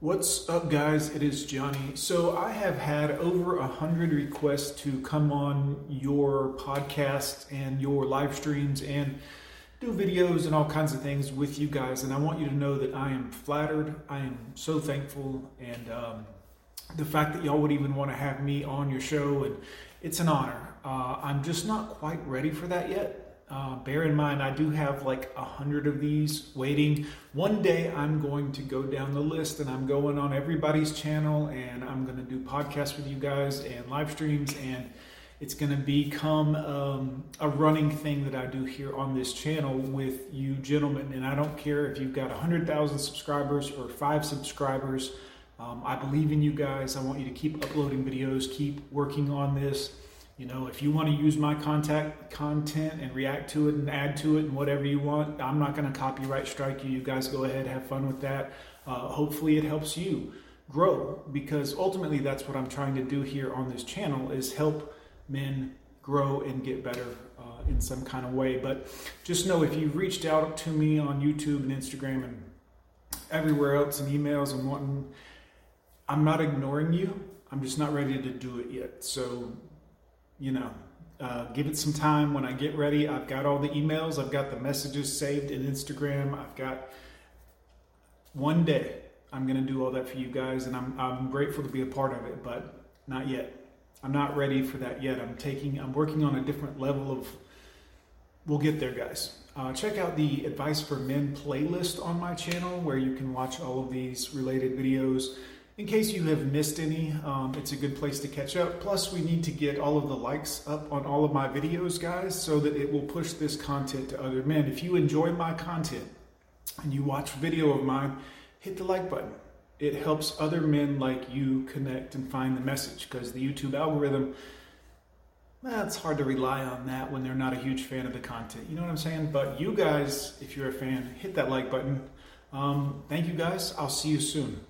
What's up, guys? It is Johnny. So, I have had over a hundred requests to come on your podcast and your live streams and do videos and all kinds of things with you guys. And I want you to know that I am flattered. I am so thankful. And um, the fact that y'all would even want to have me on your show, and it's an honor. Uh, I'm just not quite ready for that yet. Uh, bear in mind, I do have like a hundred of these waiting. One day I'm going to go down the list and I'm going on everybody's channel and I'm going to do podcasts with you guys and live streams and it's going to become um, a running thing that I do here on this channel with you gentlemen. And I don't care if you've got 100,000 subscribers or five subscribers. Um, I believe in you guys. I want you to keep uploading videos, keep working on this. You know, if you want to use my contact content and react to it and add to it and whatever you want, I'm not going to copyright strike you. You guys go ahead, have fun with that. Uh, hopefully, it helps you grow because ultimately that's what I'm trying to do here on this channel is help men grow and get better uh, in some kind of way. But just know if you've reached out to me on YouTube and Instagram and everywhere else and emails and wanting, I'm not ignoring you. I'm just not ready to do it yet. So you know, uh, give it some time when I get ready. I've got all the emails, I've got the messages saved in Instagram. I've got one day I'm going to do all that for you guys, and I'm, I'm grateful to be a part of it, but not yet. I'm not ready for that yet. I'm taking, I'm working on a different level of, we'll get there, guys. Uh, check out the Advice for Men playlist on my channel where you can watch all of these related videos. In case you have missed any, um, it's a good place to catch up. Plus, we need to get all of the likes up on all of my videos, guys, so that it will push this content to other men. If you enjoy my content and you watch video of mine, hit the like button. It helps other men like you connect and find the message because the YouTube algorithm, it's hard to rely on that when they're not a huge fan of the content. You know what I'm saying? But you guys, if you're a fan, hit that like button. Um, thank you guys. I'll see you soon.